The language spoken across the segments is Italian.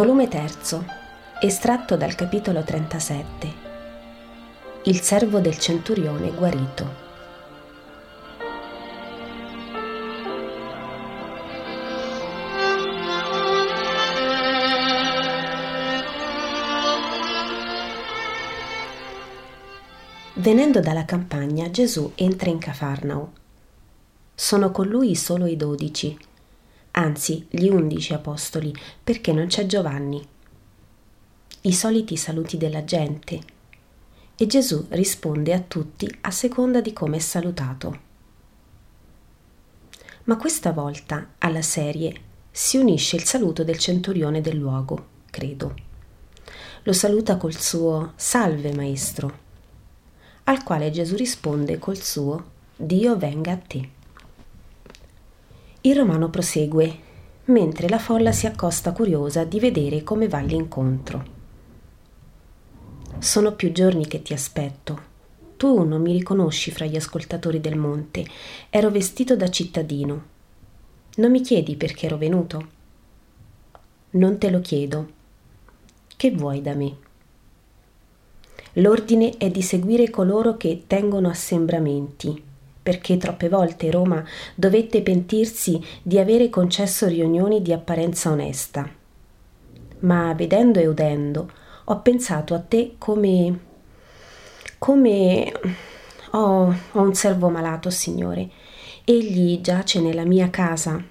Volume 3, estratto dal capitolo 37. Il servo del centurione guarito. Venendo dalla campagna, Gesù entra in Cafarnao. Sono con lui solo i dodici anzi gli undici apostoli, perché non c'è Giovanni. I soliti saluti della gente. E Gesù risponde a tutti a seconda di come è salutato. Ma questa volta alla serie si unisce il saluto del centurione del luogo, credo. Lo saluta col suo Salve maestro, al quale Gesù risponde col suo Dio venga a te. Il romano prosegue, mentre la folla si accosta curiosa di vedere come va l'incontro. Sono più giorni che ti aspetto. Tu non mi riconosci fra gli ascoltatori del monte. Ero vestito da cittadino. Non mi chiedi perché ero venuto? Non te lo chiedo. Che vuoi da me? L'ordine è di seguire coloro che tengono assembramenti perché troppe volte Roma dovette pentirsi di avere concesso riunioni di apparenza onesta. Ma vedendo e udendo, ho pensato a te come... come... Oh, ho un servo malato, Signore. Egli giace nella mia casa,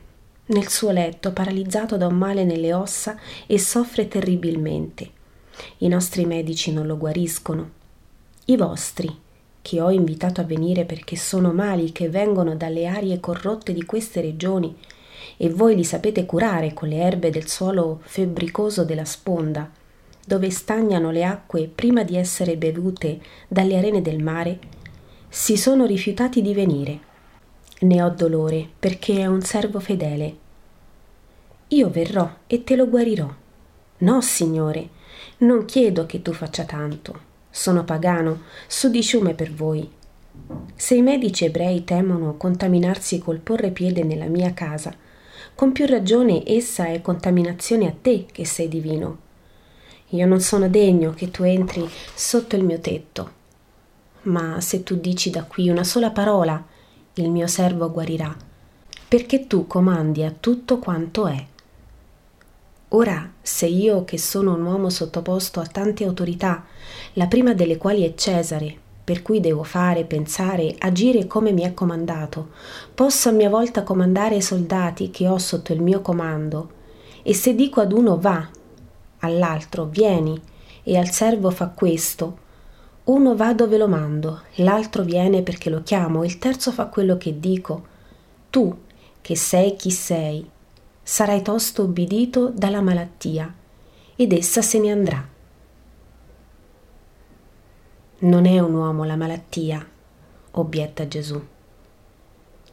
nel suo letto, paralizzato da un male nelle ossa e soffre terribilmente. I nostri medici non lo guariscono. I vostri, che ho invitato a venire perché sono mali che vengono dalle arie corrotte di queste regioni e voi li sapete curare con le erbe del suolo febbricoso della sponda, dove stagnano le acque prima di essere bevute dalle arene del mare, si sono rifiutati di venire. Ne ho dolore perché è un servo fedele. Io verrò e te lo guarirò. No, Signore, non chiedo che tu faccia tanto sono pagano, sudiciume per voi. Se i medici ebrei temono contaminarsi col porre piede nella mia casa, con più ragione essa è contaminazione a te che sei divino. Io non sono degno che tu entri sotto il mio tetto. Ma se tu dici da qui una sola parola, il mio servo guarirà, perché tu comandi a tutto quanto è. Ora, se io, che sono un uomo sottoposto a tante autorità, la prima delle quali è Cesare, per cui devo fare, pensare, agire come mi è comandato, posso a mia volta comandare i soldati che ho sotto il mio comando, e se dico ad uno va, all'altro vieni, e al servo fa questo, uno va dove lo mando, l'altro viene perché lo chiamo, il terzo fa quello che dico. Tu, che sei chi sei, sarai tosto obbedito dalla malattia ed essa se ne andrà. Non è un uomo la malattia, obietta Gesù.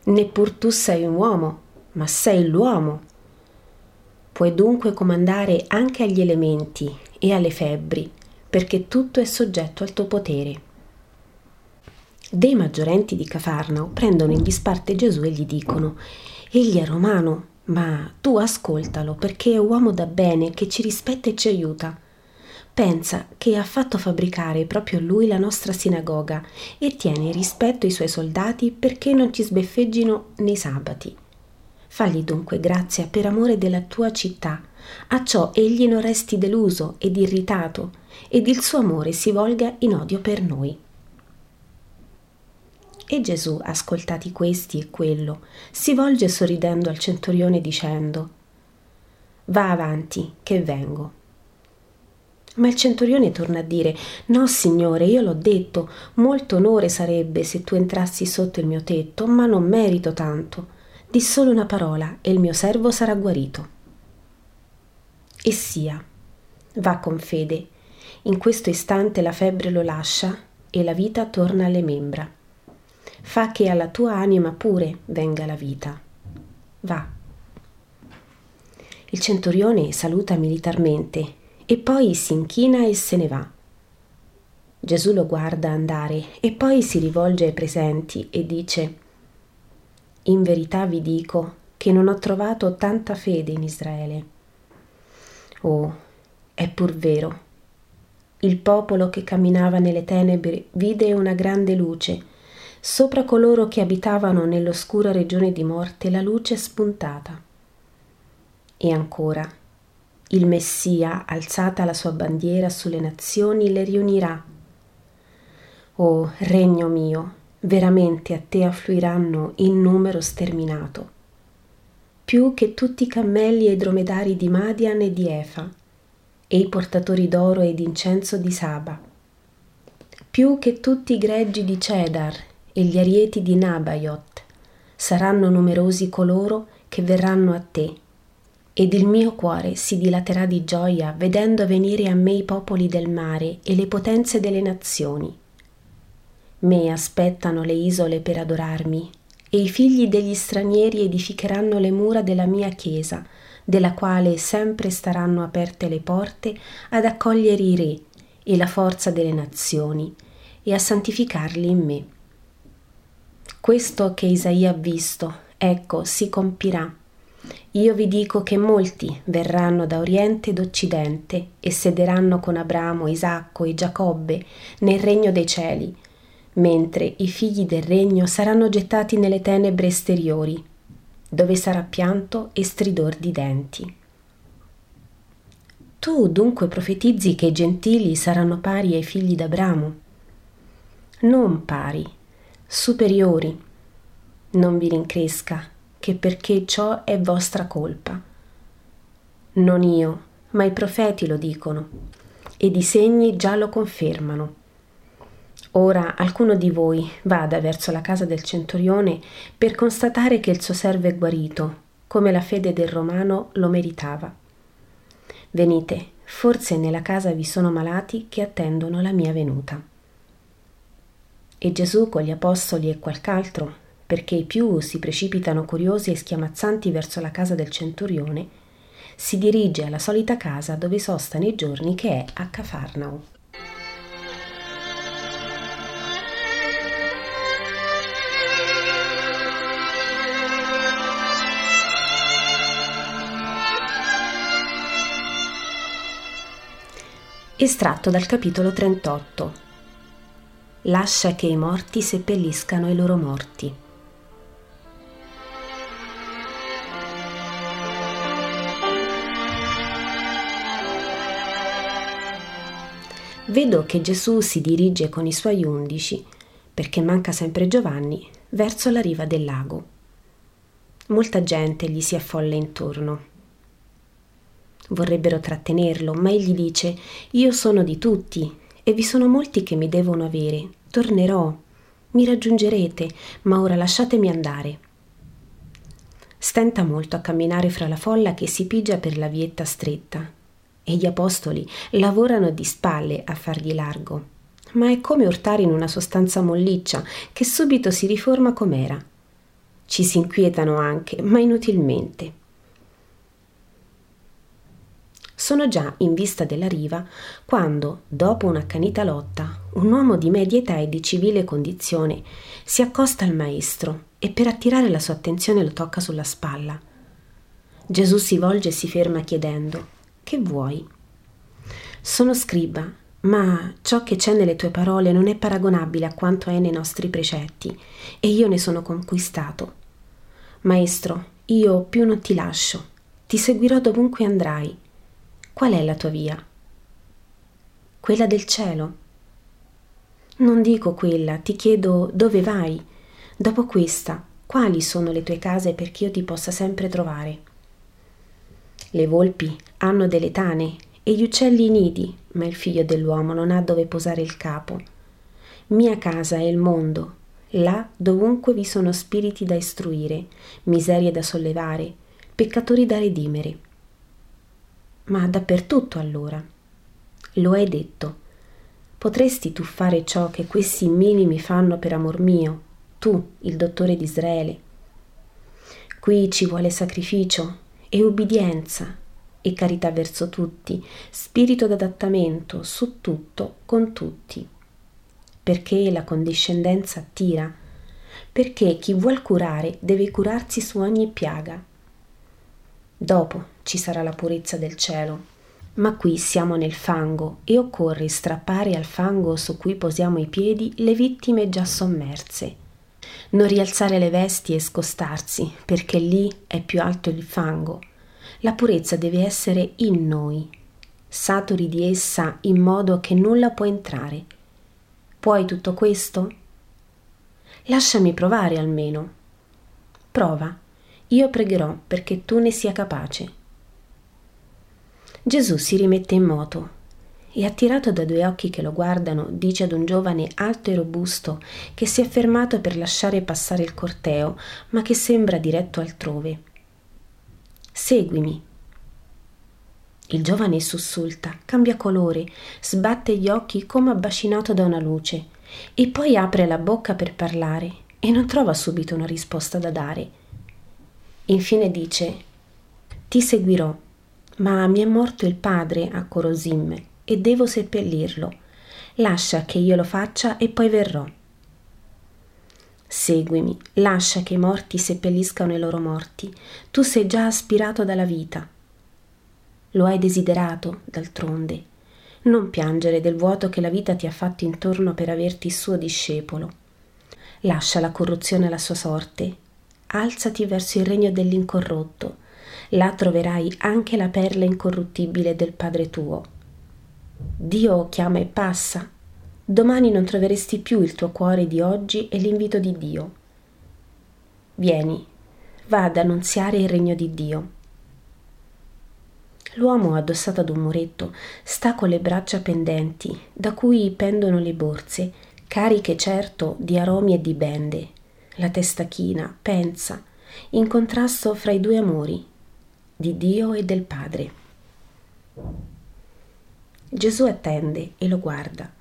Neppur tu sei un uomo, ma sei l'uomo. Puoi dunque comandare anche agli elementi e alle febbri, perché tutto è soggetto al tuo potere. Dei maggiorenti di Cafarnao prendono in disparte Gesù e gli dicono: Egli è romano ma tu ascoltalo perché è uomo da bene che ci rispetta e ci aiuta. Pensa che ha fatto fabbricare proprio lui la nostra sinagoga e tiene rispetto ai suoi soldati perché non ci sbeffeggino nei sabati. Fagli dunque grazia per amore della tua città, a ciò egli non resti deluso ed irritato, ed il suo amore si volga in odio per noi. E Gesù, ascoltati questi e quello, si volge sorridendo al centurione dicendo Va avanti, che vengo. Ma il centurione torna a dire No, signore, io l'ho detto, molto onore sarebbe se tu entrassi sotto il mio tetto, ma non merito tanto. Di solo una parola e il mio servo sarà guarito. E sia, va con fede. In questo istante la febbre lo lascia e la vita torna alle membra fa che alla tua anima pure venga la vita. Va. Il centurione saluta militarmente e poi si inchina e se ne va. Gesù lo guarda andare e poi si rivolge ai presenti e dice In verità vi dico che non ho trovato tanta fede in Israele. Oh, è pur vero. Il popolo che camminava nelle tenebre vide una grande luce. Sopra coloro che abitavano nell'oscura regione di morte la luce è spuntata. E ancora, il Messia, alzata la sua bandiera sulle nazioni, le riunirà. O regno mio, veramente a te affluiranno in numero sterminato, più che tutti i cammelli e i dromedari di Madian e di Efa, e i portatori d'oro e d'incenso di Saba, più che tutti i greggi di Cedar e gli arieti di Nabaiot, saranno numerosi coloro che verranno a te, ed il mio cuore si dilaterà di gioia vedendo venire a me i popoli del mare e le potenze delle nazioni Me aspettano le isole per adorarmi, e i figli degli stranieri edificheranno le mura della mia chiesa, della quale sempre staranno aperte le porte ad accogliere i re e la forza delle nazioni, e a santificarli in me. Questo che Isaia ha visto, ecco, si compirà. Io vi dico che molti verranno da oriente ed occidente e sederanno con Abramo, Isacco e Giacobbe nel regno dei cieli, mentre i figli del regno saranno gettati nelle tenebre esteriori, dove sarà pianto e stridor di denti. Tu dunque profetizzi che i gentili saranno pari ai figli d'Abramo? Non pari, superiori. Non vi rincresca, che perché ciò è vostra colpa. Non io, ma i profeti lo dicono, ed i segni già lo confermano. Ora alcuno di voi vada verso la casa del centurione per constatare che il suo servo è guarito, come la fede del romano lo meritava. Venite, forse nella casa vi sono malati che attendono la mia venuta. E Gesù con gli apostoli e qualc'altro, perché i più si precipitano curiosi e schiamazzanti verso la casa del centurione, si dirige alla solita casa dove sosta nei giorni che è a Cafarnao. Estratto dal capitolo 38. Lascia che i morti seppelliscano i loro morti. Vedo che Gesù si dirige con i suoi undici, perché manca sempre Giovanni, verso la riva del lago. Molta gente gli si affolla intorno Vorrebbero trattenerlo, ma egli dice Io sono di tutti e vi sono molti che mi devono avere. Tornerò, mi raggiungerete, ma ora lasciatemi andare. Stenta molto a camminare fra la folla che si pigia per la vietta stretta e gli apostoli lavorano di spalle a fargli largo. Ma è come urtare in una sostanza molliccia che subito si riforma com'era. Ci si inquietano anche, ma inutilmente. Sono già in vista della riva quando, dopo un'accanita lotta, un uomo di media età e di civile condizione si accosta al maestro e per attirare la sua attenzione lo tocca sulla spalla. Gesù si volge e si ferma chiedendo: Che vuoi? Sono scriba, ma ciò che c'è nelle tue parole non è paragonabile a quanto è nei nostri precetti, e io ne sono conquistato. Maestro, io più non ti lascio, ti seguirò dovunque andrai Qual è la tua via? Quella del cielo? Non dico quella, ti chiedo dove vai. Dopo questa, quali sono le tue case perché io ti possa sempre trovare? Le volpi hanno delle tane e gli uccelli i nidi, ma il figlio dell'uomo non ha dove posare il capo. Mia casa è il mondo, là dovunque vi sono spiriti da istruire, miserie da sollevare, peccatori da redimere ma dappertutto allora. Lo hai detto. Potresti tu fare ciò che questi minimi fanno per amor mio, tu, il dottore d'Israele. Qui ci vuole sacrificio e ubbidienza e carità verso tutti, spirito d'adattamento su tutto con tutti. Perché la condiscendenza attira, perché chi vuol curare deve curarsi su ogni piaga. Dopo ci sarà la purezza del cielo. Ma qui siamo nel fango e occorre strappare al fango su cui posiamo i piedi le vittime già sommerse. Non rialzare le vesti e scostarsi, perché lì è più alto il fango. La purezza deve essere in noi, saturi di essa in modo che nulla può entrare. Puoi tutto questo? Lasciami provare almeno. Prova, io pregherò perché tu ne sia capace. Gesù si rimette in moto e attirato da due occhi che lo guardano, dice ad un giovane alto e robusto che si è fermato per lasciare passare il corteo, ma che sembra diretto altrove. Seguimi. Il giovane sussulta, cambia colore, sbatte gli occhi come abbacinato da una luce e poi apre la bocca per parlare e non trova subito una risposta da dare. Infine dice: Ti seguirò ma mi è morto il padre a Corosim e devo seppellirlo. Lascia che io lo faccia e poi verrò. Seguimi, lascia che i morti seppelliscano i loro morti. Tu sei già aspirato dalla vita. Lo hai desiderato, d'altronde. Non piangere del vuoto che la vita ti ha fatto intorno per averti suo discepolo. Lascia la corruzione alla sua sorte. Alzati verso il regno dell'incorrotto là troverai anche la perla incorruttibile del Padre tuo. Dio chiama e passa. Domani non troveresti più il tuo cuore di oggi e l'invito di Dio. Vieni, va ad annunziare il regno di Dio. L'uomo addossato ad un muretto sta con le braccia pendenti, da cui pendono le borse, cariche certo di aromi e di bende. La testa china, pensa, in contrasto fra i due amori, di Dio e del Padre. Gesù attende e lo guarda.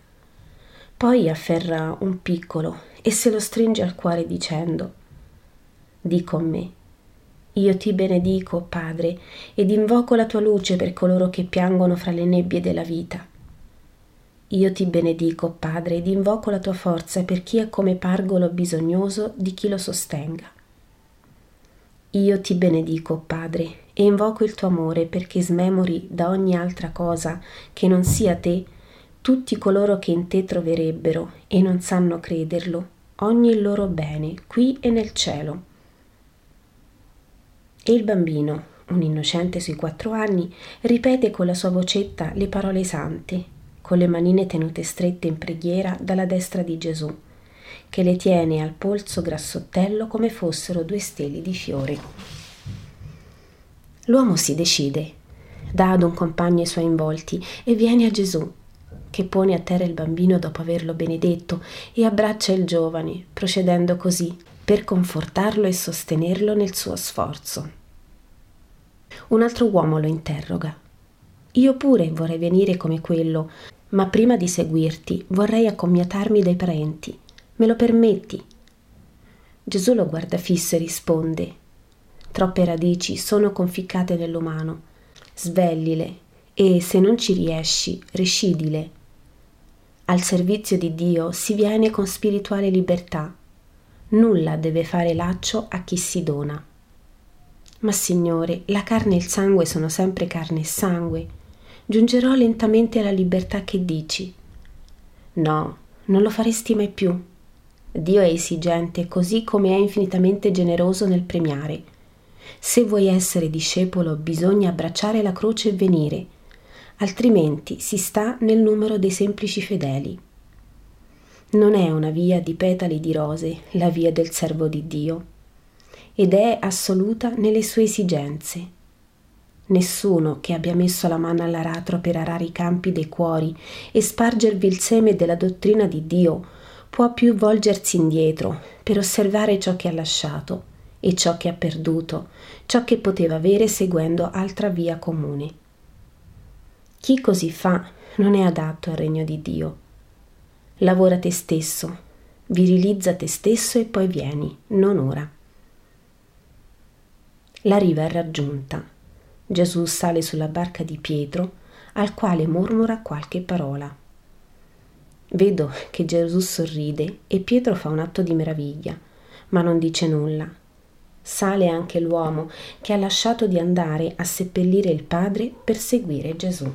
Poi afferra un piccolo e se lo stringe al cuore dicendo, Di con me. Io ti benedico, Padre, ed invoco la tua luce per coloro che piangono fra le nebbie della vita. Io ti benedico, Padre, ed invoco la tua forza per chi è come pargolo bisognoso di chi lo sostenga. Io ti benedico, Padre, e invoco il tuo amore perché smemori da ogni altra cosa che non sia te tutti coloro che in te troverebbero e non sanno crederlo, ogni loro bene, qui e nel cielo. E il bambino, un innocente sui quattro anni, ripete con la sua vocetta le parole sante, con le manine tenute strette in preghiera dalla destra di Gesù, che le tiene al polso grassottello come fossero due steli di fiori. L'uomo si decide, dà ad un compagno i suoi involti e viene a Gesù, che pone a terra il bambino dopo averlo benedetto e abbraccia il giovane, procedendo così per confortarlo e sostenerlo nel suo sforzo. Un altro uomo lo interroga. Io pure vorrei venire come quello, ma prima di seguirti vorrei accomiatarmi dai parenti. Me lo permetti? Gesù lo guarda fisso e risponde Troppe radici sono conficcate nell'umano. Svellile e, se non ci riesci, rescidile. Al servizio di Dio si viene con spirituale libertà. Nulla deve fare laccio a chi si dona. Ma Signore, la carne e il sangue sono sempre carne e sangue. Giungerò lentamente alla libertà che dici. No, non lo faresti mai più. Dio è esigente così come è infinitamente generoso nel premiare. Se vuoi essere discepolo bisogna abbracciare la croce e venire, altrimenti si sta nel numero dei semplici fedeli. Non è una via di petali di rose la via del servo di Dio, ed è assoluta nelle sue esigenze. Nessuno che abbia messo la mano all'aratro per arare i campi dei cuori e spargervi il seme della dottrina di Dio può più volgersi indietro per osservare ciò che ha lasciato e ciò che ha perduto, ciò che poteva avere seguendo altra via comune. Chi così fa non è adatto al regno di Dio. Lavora te stesso, virilizza te stesso e poi vieni, non ora. La riva è raggiunta. Gesù sale sulla barca di Pietro, al quale mormora qualche parola. Vedo che Gesù sorride e Pietro fa un atto di meraviglia, ma non dice nulla sale anche l'uomo che ha lasciato di andare a seppellire il padre per seguire Gesù.